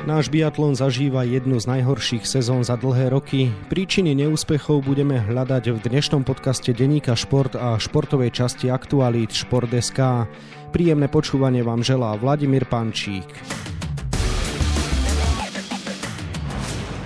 Náš biatlon zažíva jednu z najhorších sezón za dlhé roky. Príčiny neúspechov budeme hľadať v dnešnom podcaste Deníka Šport a športovej časti Aktualít Šport.sk. Príjemné počúvanie vám želá Vladimír Pančík.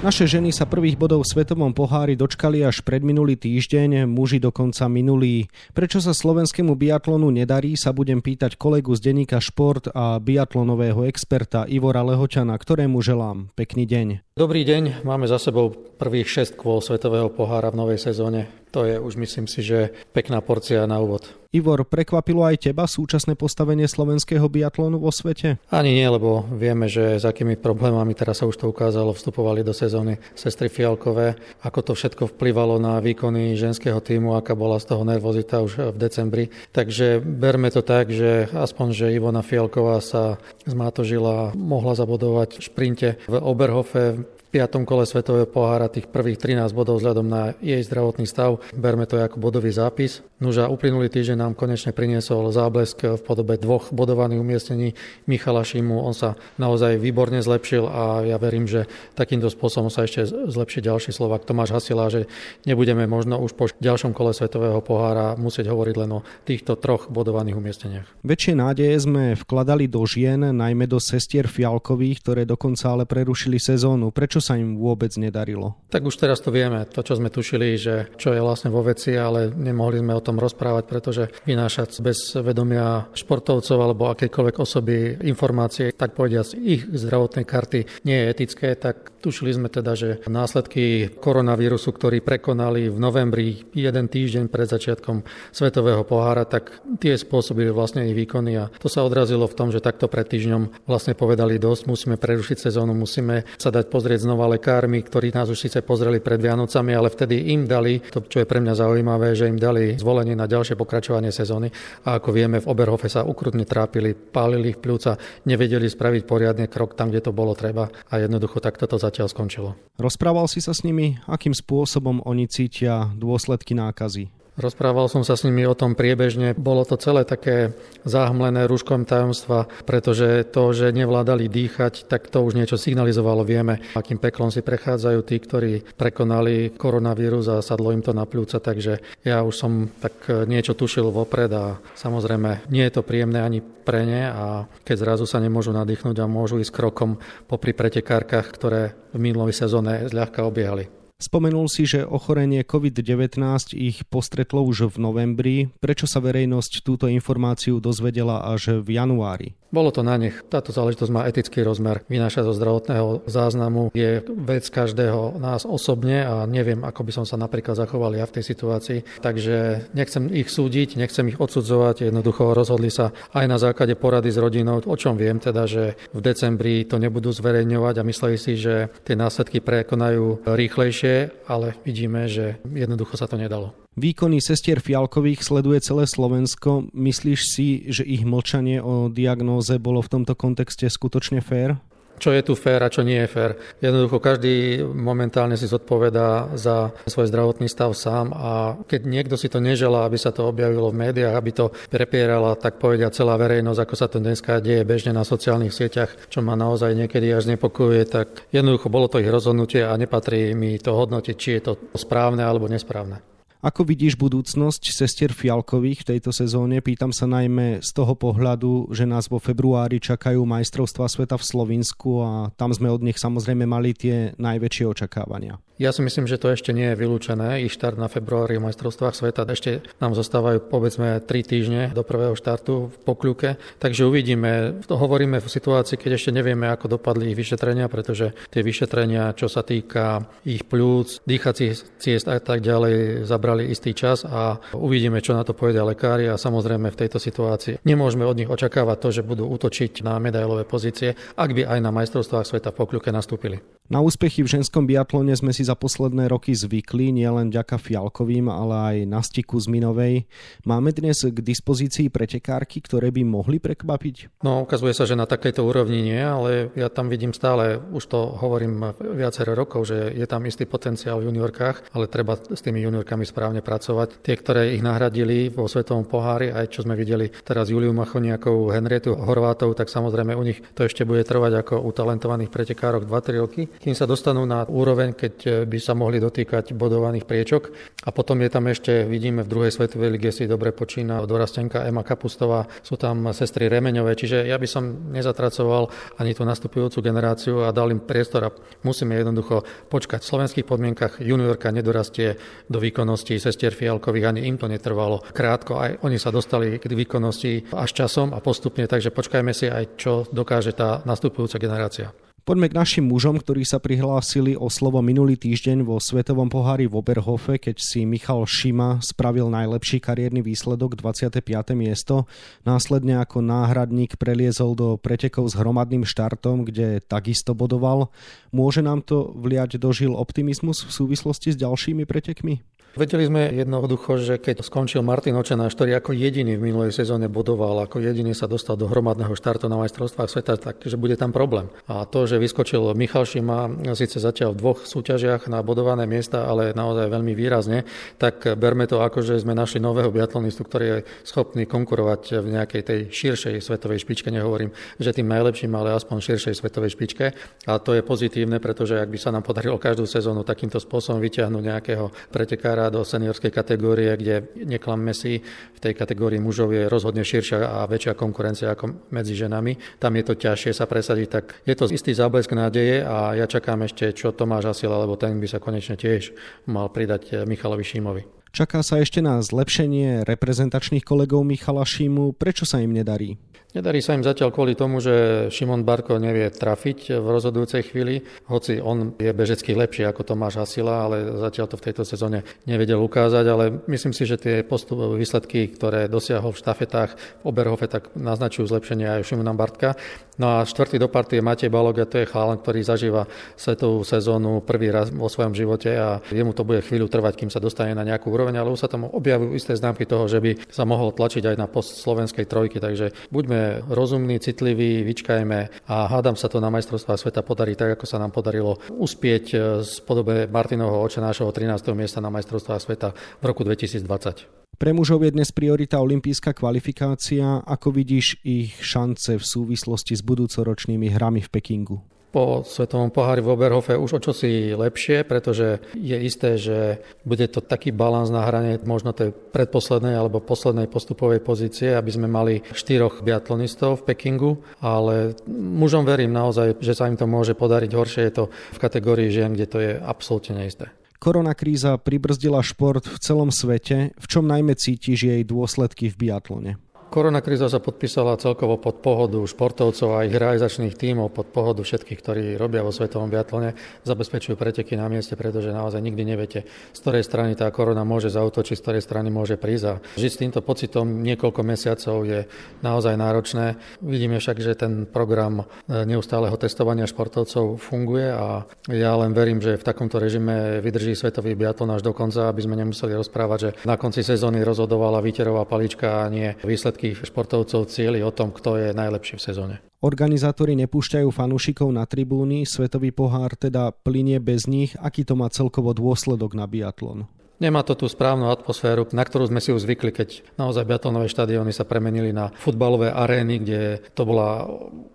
Naše ženy sa prvých bodov v Svetovom pohári dočkali až pred minulý týždeň, muži dokonca minulý. Prečo sa slovenskému biatlonu nedarí, sa budem pýtať kolegu z denníka Šport a biatlonového experta Ivora Lehoťana, ktorému želám pekný deň. Dobrý deň, máme za sebou prvých 6 kvôl Svetového pohára v novej sezóne. To je už myslím si, že pekná porcia na úvod. Ivor, prekvapilo aj teba súčasné postavenie slovenského biatlonu vo svete? Ani nie, lebo vieme, že s akými problémami teraz sa už to ukázalo, vstupovali do sezóny sestry Fialkové, ako to všetko vplyvalo na výkony ženského týmu, aká bola z toho nervozita už v decembri. Takže berme to tak, že aspoň, že Ivona Fialková sa zmátožila, mohla zabodovať v šprinte v Oberhofe piatom kole Svetového pohára tých prvých 13 bodov vzhľadom na jej zdravotný stav. Berme to ako bodový zápis. Nuža uplynulý týždeň nám konečne priniesol záblesk v podobe dvoch bodovaných umiestnení Michala Šimu. On sa naozaj výborne zlepšil a ja verím, že takýmto spôsobom sa ešte zlepší ďalší Slovak Tomáš Hasila, že nebudeme možno už po ďalšom kole Svetového pohára musieť hovoriť len o týchto troch bodovaných umiestneniach. Väčšie nádeje sme vkladali do žien, najmä do sestier Fialkových, ktoré dokonca ale prerušili sezónu. Prečo Prečo sa im vôbec nedarilo? Tak už teraz to vieme, to čo sme tušili, že čo je vlastne vo veci, ale nemohli sme o tom rozprávať, pretože vynášať bez vedomia športovcov alebo akékoľvek osoby informácie, tak povediať z ich zdravotnej karty nie je etické, tak tušili sme teda, že následky koronavírusu, ktorý prekonali v novembri jeden týždeň pred začiatkom Svetového pohára, tak tie spôsobili vlastne ich výkony a to sa odrazilo v tom, že takto pred týždňom vlastne povedali dosť, musíme prerušiť sezónu, musíme sa dať pozrieť znova lekármi, ktorí nás už síce pozreli pred Vianocami, ale vtedy im dali, to čo je pre mňa zaujímavé, že im dali zvolenie na ďalšie pokračovanie sezóny. A ako vieme, v Oberhofe sa ukrutne trápili, pálili ich pľúca, nevedeli spraviť poriadny krok tam, kde to bolo treba a jednoducho takto to zatiaľ skončilo. Rozprával si sa s nimi, akým spôsobom oni cítia dôsledky nákazy? Rozprával som sa s nimi o tom priebežne. Bolo to celé také zahmlené rúškom tajomstva, pretože to, že nevládali dýchať, tak to už niečo signalizovalo. Vieme, akým peklom si prechádzajú tí, ktorí prekonali koronavírus a sadlo im to na pľúca, takže ja už som tak niečo tušil vopred a samozrejme nie je to príjemné ani pre ne a keď zrazu sa nemôžu nadýchnuť a môžu ísť krokom popri pretekárkach, ktoré v minulej sezóne zľahka obiehali. Spomenul si, že ochorenie COVID-19 ich postretlo už v novembri. Prečo sa verejnosť túto informáciu dozvedela až v januári? Bolo to na nich. Táto záležitosť má etický rozmer. Vynáša zo zdravotného záznamu je vec každého nás osobne a neviem, ako by som sa napríklad zachoval ja v tej situácii. Takže nechcem ich súdiť, nechcem ich odsudzovať. Jednoducho rozhodli sa aj na základe porady s rodinou, o čom viem teda, že v decembri to nebudú zverejňovať a mysleli si, že tie následky prekonajú rýchlejšie, ale vidíme, že jednoducho sa to nedalo. Výkony sestier Fialkových sleduje celé Slovensko. Myslíš si, že ich mlčanie o diagnóze bolo v tomto kontexte skutočne fér? Čo je tu fér a čo nie je fér. Jednoducho každý momentálne si zodpovedá za svoj zdravotný stav sám a keď niekto si to neželá, aby sa to objavilo v médiách, aby to prepierala, tak povedia celá verejnosť, ako sa to dneska deje bežne na sociálnych sieťach, čo ma naozaj niekedy až znepokojuje, tak jednoducho bolo to ich rozhodnutie a nepatrí mi to hodnotiť, či je to správne alebo nesprávne. Ako vidíš budúcnosť sestier Fialkových v tejto sezóne? Pýtam sa najmä z toho pohľadu, že nás vo februári čakajú majstrovstvá sveta v Slovinsku a tam sme od nich samozrejme mali tie najväčšie očakávania. Ja si myslím, že to ešte nie je vylúčené. Ich štart na februári v majstrovstvách sveta. Ešte nám zostávajú povedzme 3 týždne do prvého štartu v pokľuke. Takže uvidíme. To hovoríme v situácii, keď ešte nevieme, ako dopadli ich vyšetrenia, pretože tie vyšetrenia, čo sa týka ich plúc, dýchacích ciest a tak ďalej, zabrali istý čas a uvidíme, čo na to povedia lekári a samozrejme v tejto situácii nemôžeme od nich očakávať to, že budú útočiť na medailové pozície, ak by aj na majstrovstvách sveta v pokľuke nastúpili. Na úspechy v ženskom biatlone sme si za posledné roky zvykli, nielen ďaka Fialkovým, ale aj na stiku z Minovej. Máme dnes k dispozícii pretekárky, ktoré by mohli prekvapiť? No, ukazuje sa, že na takejto úrovni nie, ale ja tam vidím stále, už to hovorím viacero rokov, že je tam istý potenciál v juniorkách, ale treba s tými juniorkami správne pracovať. Tie, ktoré ich nahradili vo svetovom pohári, aj čo sme videli teraz Juliu Machoniakovú, Henrietu Horvátov, tak samozrejme u nich to ešte bude trvať ako u talentovaných pretekárok 2-3 roky kým sa dostanú na úroveň, keď eh, by sa mohli dotýkať bodovaných priečok. A potom je tam ešte, vidíme, v druhej svetovej lige si dobre počína dorastenka Ema Kapustová, sú tam sestry Remeňové, čiže ja by som nezatracoval ani tú nastupujúcu generáciu a dal im priestor a musíme jednoducho počkať. V slovenských podmienkach juniorka nedorastie do výkonnosti sestier Fialkových, ani im to netrvalo krátko, aj oni sa dostali k výkonnosti až časom a postupne, takže počkajme si aj, čo dokáže tá nastupujúca generácia. Poďme k našim mužom, ktorí sa prihlásili o slovo minulý týždeň vo Svetovom pohári v Oberhofe, keď si Michal Šima spravil najlepší kariérny výsledok 25. miesto. Následne ako náhradník preliezol do pretekov s hromadným štartom, kde takisto bodoval. Môže nám to vliať do žil optimizmus v súvislosti s ďalšími pretekmi? Vedeli sme jednoducho, že keď skončil Martin Očenáš, ktorý ako jediný v minulej sezóne bodoval, ako jediný sa dostal do hromadného štartu na majstrovstvách sveta, takže bude tam problém. A to, že vyskočil Michal Šima, síce zatiaľ v dvoch súťažiach na bodované miesta, ale naozaj veľmi výrazne, tak berme to ako, že sme našli nového biatlonistu, ktorý je schopný konkurovať v nejakej tej širšej svetovej špičke. Nehovorím, že tým najlepším, ale aspoň širšej svetovej špičke. A to je pozitívne, pretože ak by sa nám podarilo každú sezónu takýmto spôsobom vyťahnuť nejakého pretekára preberá do seniorskej kategórie, kde neklamme si, v tej kategórii mužov je rozhodne širšia a väčšia konkurencia ako medzi ženami. Tam je to ťažšie sa presadiť, tak je to istý záblesk nádeje a ja čakám ešte, čo Tomáš Asila, lebo ten by sa konečne tiež mal pridať Michalovi Šímovi. Čaká sa ešte na zlepšenie reprezentačných kolegov Michala Šímu. Prečo sa im nedarí? Nedarí sa im zatiaľ kvôli tomu, že Šimon Barko nevie trafiť v rozhodujúcej chvíli, hoci on je bežecky lepší ako Tomáš Hasila, ale zatiaľ to v tejto sezóne nevedel ukázať, ale myslím si, že tie postupové výsledky, ktoré dosiahol v štafetách v Oberhofe, tak naznačujú zlepšenie aj Šimona Bartka. No a štvrtý do partie je Matej Balog a to je chálan, ktorý zažíva svetovú sezónu prvý raz vo svojom živote a jemu to bude chvíľu trvať, kým sa dostane na nejakú úroveň, ale už sa tam objavujú isté známky toho, že by sa mohol tlačiť aj na post slovenskej trojky, takže buďme rozumní, citliví, vyčkajme a hádam sa to na majstrovstvá sveta podarí tak, ako sa nám podarilo uspieť e, z podobe Martinovho očenášho 13. miesta na majstrovstvá sveta v roku 2020. Pre mužov je dnes priorita olympijská kvalifikácia. Ako vidíš ich šance v súvislosti s budúcoročnými hrami v Pekingu? Po Svetovom pohári v Oberhofe už o čosi lepšie, pretože je isté, že bude to taký balans na hrane možno tej predposlednej alebo poslednej postupovej pozície, aby sme mali štyroch biatlonistov v Pekingu, ale mužom verím naozaj, že sa im to môže podariť. Horšie je to v kategórii žien, kde to je absolútne neisté. Korona kríza pribrzdila šport v celom svete. V čom najmä cítiš jej dôsledky v biatlone? Korona kríza sa podpísala celkovo pod pohodu športovcov a ich realizačných tímov, pod pohodu všetkých, ktorí robia vo svetovom biatlone, zabezpečujú preteky na mieste, pretože naozaj nikdy neviete, z ktorej strany tá korona môže zautočiť, z ktorej strany môže prísť. A žiť s týmto pocitom niekoľko mesiacov je naozaj náročné. Vidíme však, že ten program e, neustáleho testovania športovcov funguje a ja len verím, že v takomto režime vydrží svetový biatlon až do konca, aby sme nemuseli rozprávať, že na konci sezóny rozhodovala výterová palička a nie výsledky všetkých športovcov cieli o tom, kto je najlepší v sezóne. Organizátori nepúšťajú fanúšikov na tribúny, svetový pohár teda plinie bez nich. Aký to má celkovo dôsledok na biatlon? Nemá to tú správnu atmosféru, na ktorú sme si už zvykli, keď naozaj biatlonové štadióny sa premenili na futbalové arény, kde to bola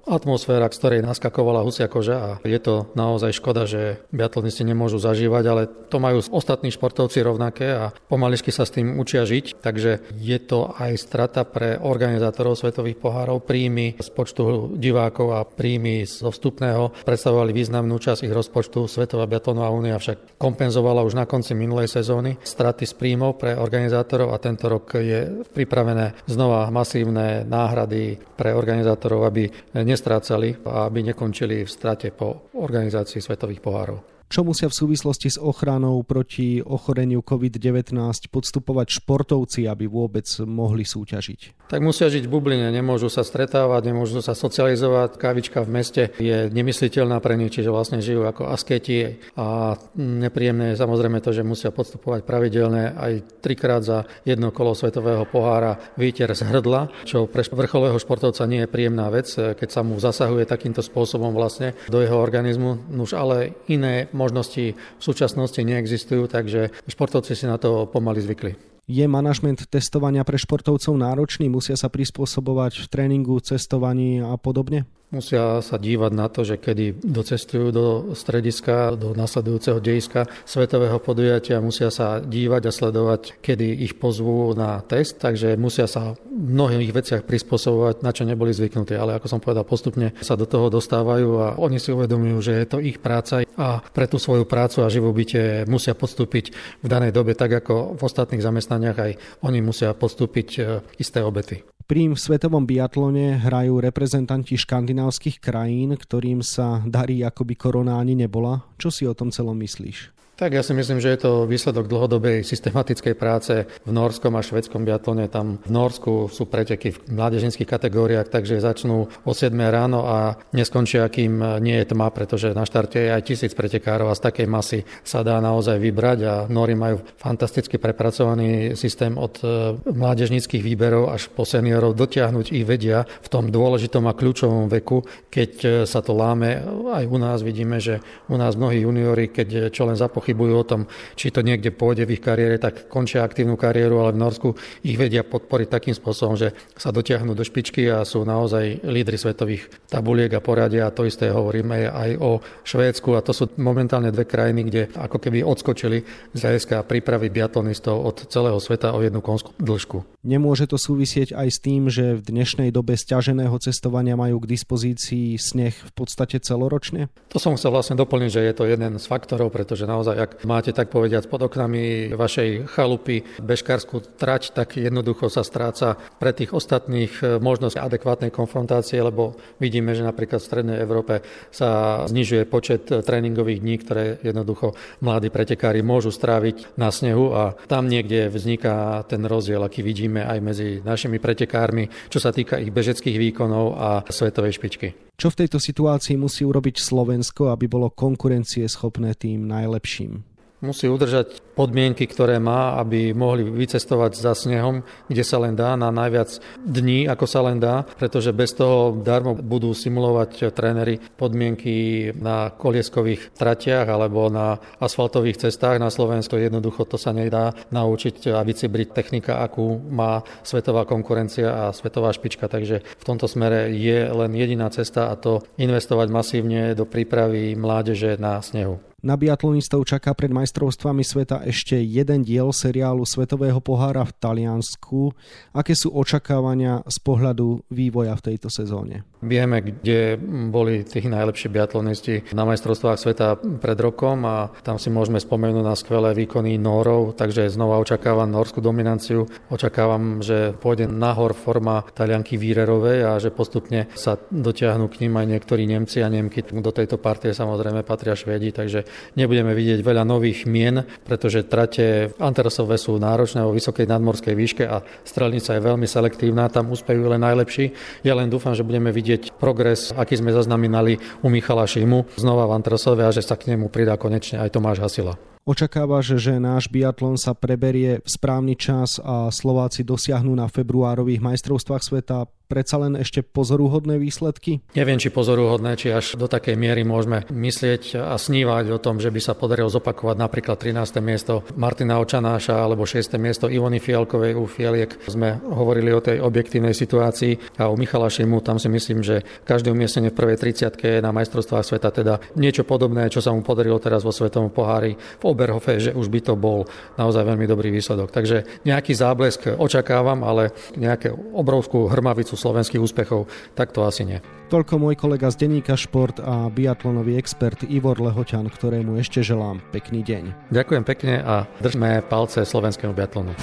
atmosféra, z ktorej naskakovala husia koža a je to naozaj škoda, že biatlonisti nemôžu zažívať, ale to majú ostatní športovci rovnaké a pomališky sa s tým učia žiť, takže je to aj strata pre organizátorov svetových pohárov. Príjmy z počtu divákov a príjmy zo vstupného predstavovali významnú časť ich rozpočtu. Svetová biatlonová únia však kompenzovala už na konci minulej sezóny straty z príjmov pre organizátorov a tento rok je pripravené znova masívne náhrady pre organizátorov, aby nestrácali a aby nekončili v strate po organizácii svetových pohárov. Čo musia v súvislosti s ochranou proti ochoreniu COVID-19 podstupovať športovci, aby vôbec mohli súťažiť? Tak musia žiť v bubline, nemôžu sa stretávať, nemôžu sa socializovať. Kávička v meste je nemysliteľná pre nich, čiže vlastne žijú ako asketi a nepríjemné je samozrejme to, že musia podstupovať pravidelne aj trikrát za jedno kolo svetového pohára výter z hrdla, čo pre vrcholového športovca nie je príjemná vec, keď sa mu zasahuje takýmto spôsobom vlastne do jeho organizmu. Nuž ale iné možnosti v súčasnosti neexistujú, takže športovci si na to pomaly zvykli. Je manažment testovania pre športovcov náročný? Musia sa prispôsobovať v tréningu, cestovaní a podobne? Musia sa dívať na to, že kedy docestujú do strediska, do nasledujúceho dejiska svetového podujatia, musia sa dívať a sledovať, kedy ich pozvú na test, takže musia sa v mnohých veciach prispôsobovať, na čo neboli zvyknutí. Ale ako som povedal, postupne sa do toho dostávajú a oni si uvedomujú, že je to ich práca a pre tú svoju prácu a živobytie musia podstúpiť v danej dobe tak, ako v ostatných zamestnaniach aj oni musia podstúpiť e, isté obety. Prím v svetovom biatlone hrajú reprezentanti škandinávskych krajín, ktorým sa darí, ako by korona ani nebola. Čo si o tom celom myslíš? Tak ja si myslím, že je to výsledok dlhodobej systematickej práce v norskom a švedskom biatlone. Tam v Norsku sú preteky v mládežnických kategóriách, takže začnú o 7 ráno a neskončia, kým nie je tma, pretože na štarte je aj tisíc pretekárov a z takej masy sa dá naozaj vybrať a Nori majú fantasticky prepracovaný systém od e, mládežnických výberov až po seniorov. Dotiahnuť ich vedia v tom dôležitom a kľúčovom veku, keď e, sa to láme. Aj u nás vidíme, že u nás mnohí juniori, keď čo len zapoch pochybujú o tom, či to niekde pôjde v ich kariére, tak končia aktívnu kariéru, ale v Norsku ich vedia podporiť takým spôsobom, že sa dotiahnú do špičky a sú naozaj lídry svetových tabuliek a poradia. A to isté hovoríme aj o Švédsku a to sú momentálne dve krajiny, kde ako keby odskočili z hľadiska prípravy biatlonistov od celého sveta o jednu konskú dĺžku. Nemôže to súvisieť aj s tým, že v dnešnej dobe stiaženého cestovania majú k dispozícii sneh v podstate celoročne? To som chcel vlastne doplniť, že je to jeden z faktorov, pretože naozaj ak máte tak povediať pod oknami vašej chalupy bežkárskú trať, tak jednoducho sa stráca pre tých ostatných e, možnosť adekvátnej konfrontácie, lebo vidíme, že napríklad v Strednej Európe sa znižuje počet e, tréningových dní, ktoré jednoducho mladí pretekári môžu stráviť na snehu a tam niekde vzniká ten rozdiel, aký vidíme aj medzi našimi pretekármi, čo sa týka ich bežeckých výkonov a svetovej špičky. Čo v tejto situácii musí urobiť Slovensko, aby bolo konkurencieschopné tým najlepším? Musí udržať podmienky, ktoré má, aby mohli vycestovať za snehom, kde sa len dá, na najviac dní, ako sa len dá, pretože bez toho darmo budú simulovať tréneri podmienky na kolieskových tratiach alebo na asfaltových cestách na Slovensku. Jednoducho to sa nedá naučiť a vycibriť technika, akú má svetová konkurencia a svetová špička. Takže v tomto smere je len jediná cesta a to investovať masívne do prípravy mládeže na snehu. Na biatlonistov čaká pred majstrovstvami sveta ešte jeden diel seriálu Svetového pohára v Taliansku. Aké sú očakávania z pohľadu vývoja v tejto sezóne? Vieme, kde boli tí najlepší biatlonisti na majstrovstvách sveta pred rokom a tam si môžeme spomenúť na skvelé výkony Nórov, takže znova očakávam norskú dominanciu. Očakávam, že pôjde nahor forma Talianky Vírerovej a že postupne sa dotiahnu k ním aj niektorí Nemci a Nemky. Do tejto partie samozrejme patria Švedi, takže nebudeme vidieť veľa nových mien, pretože trate Anterosové sú náročné vo vysokej nadmorskej výške a strelnica je veľmi selektívna, tam úspejú len najlepší. Ja len dúfam, že budeme vidieť progres, aký sme zaznamenali u Michala Šimu znova v Antrasove a že sa k nemu pridá konečne aj Tomáš Hasila. Očakávaš, že náš biatlon sa preberie v správny čas a Slováci dosiahnu na februárových majstrovstvách sveta predsa len ešte pozoruhodné výsledky? Neviem, či pozoruhodné, či až do takej miery môžeme myslieť a snívať o tom, že by sa podarilo zopakovať napríklad 13. miesto Martina Očanáša alebo 6. miesto Ivony Fialkovej u Fialiek. Sme hovorili o tej objektívnej situácii a u Michala Šimu tam si myslím, že každé umiestnenie v prvej 30 na majstrovstvách sveta, teda niečo podobné, čo sa mu podarilo teraz vo Svetovom pohári v Oberhofe, že už by to bol naozaj veľmi dobrý výsledok. Takže nejaký záblesk očakávam, ale nejaké obrovskú hrmavicu slovenských úspechov, tak to asi nie. Toľko môj kolega z Deníka Šport a biatlonový expert Ivor Lehoťan, ktorému ešte želám pekný deň. Ďakujem pekne a držme palce slovenskému biatlonu.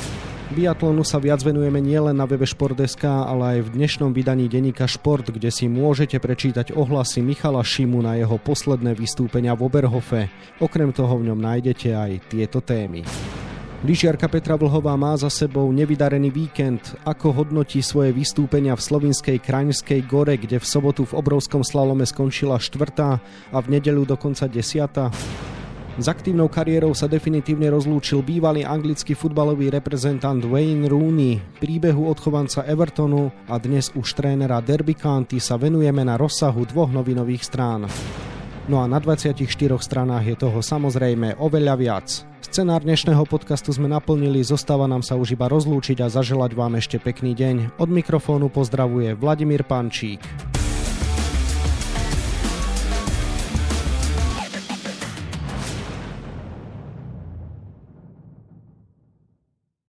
Biatlonu sa viac venujeme nielen na webe Šport.sk, ale aj v dnešnom vydaní denníka Šport, kde si môžete prečítať ohlasy Michala Šimu na jeho posledné vystúpenia v Oberhofe. Okrem toho v ňom nájdete aj tieto témy. Lyžiarka Petra Vlhová má za sebou nevydarený víkend. Ako hodnotí svoje vystúpenia v slovinskej Kraňskej gore, kde v sobotu v obrovskom slalome skončila štvrtá a v nedeľu dokonca desiata? S aktívnou kariérou sa definitívne rozlúčil bývalý anglický futbalový reprezentant Wayne Rooney. Príbehu odchovanca Evertonu a dnes už trénera Derby County sa venujeme na rozsahu dvoch novinových strán. No a na 24 stranách je toho samozrejme oveľa viac. Scenár dnešného podcastu sme naplnili, zostáva nám sa už iba rozlúčiť a zaželať vám ešte pekný deň. Od mikrofónu pozdravuje Vladimír Pančík.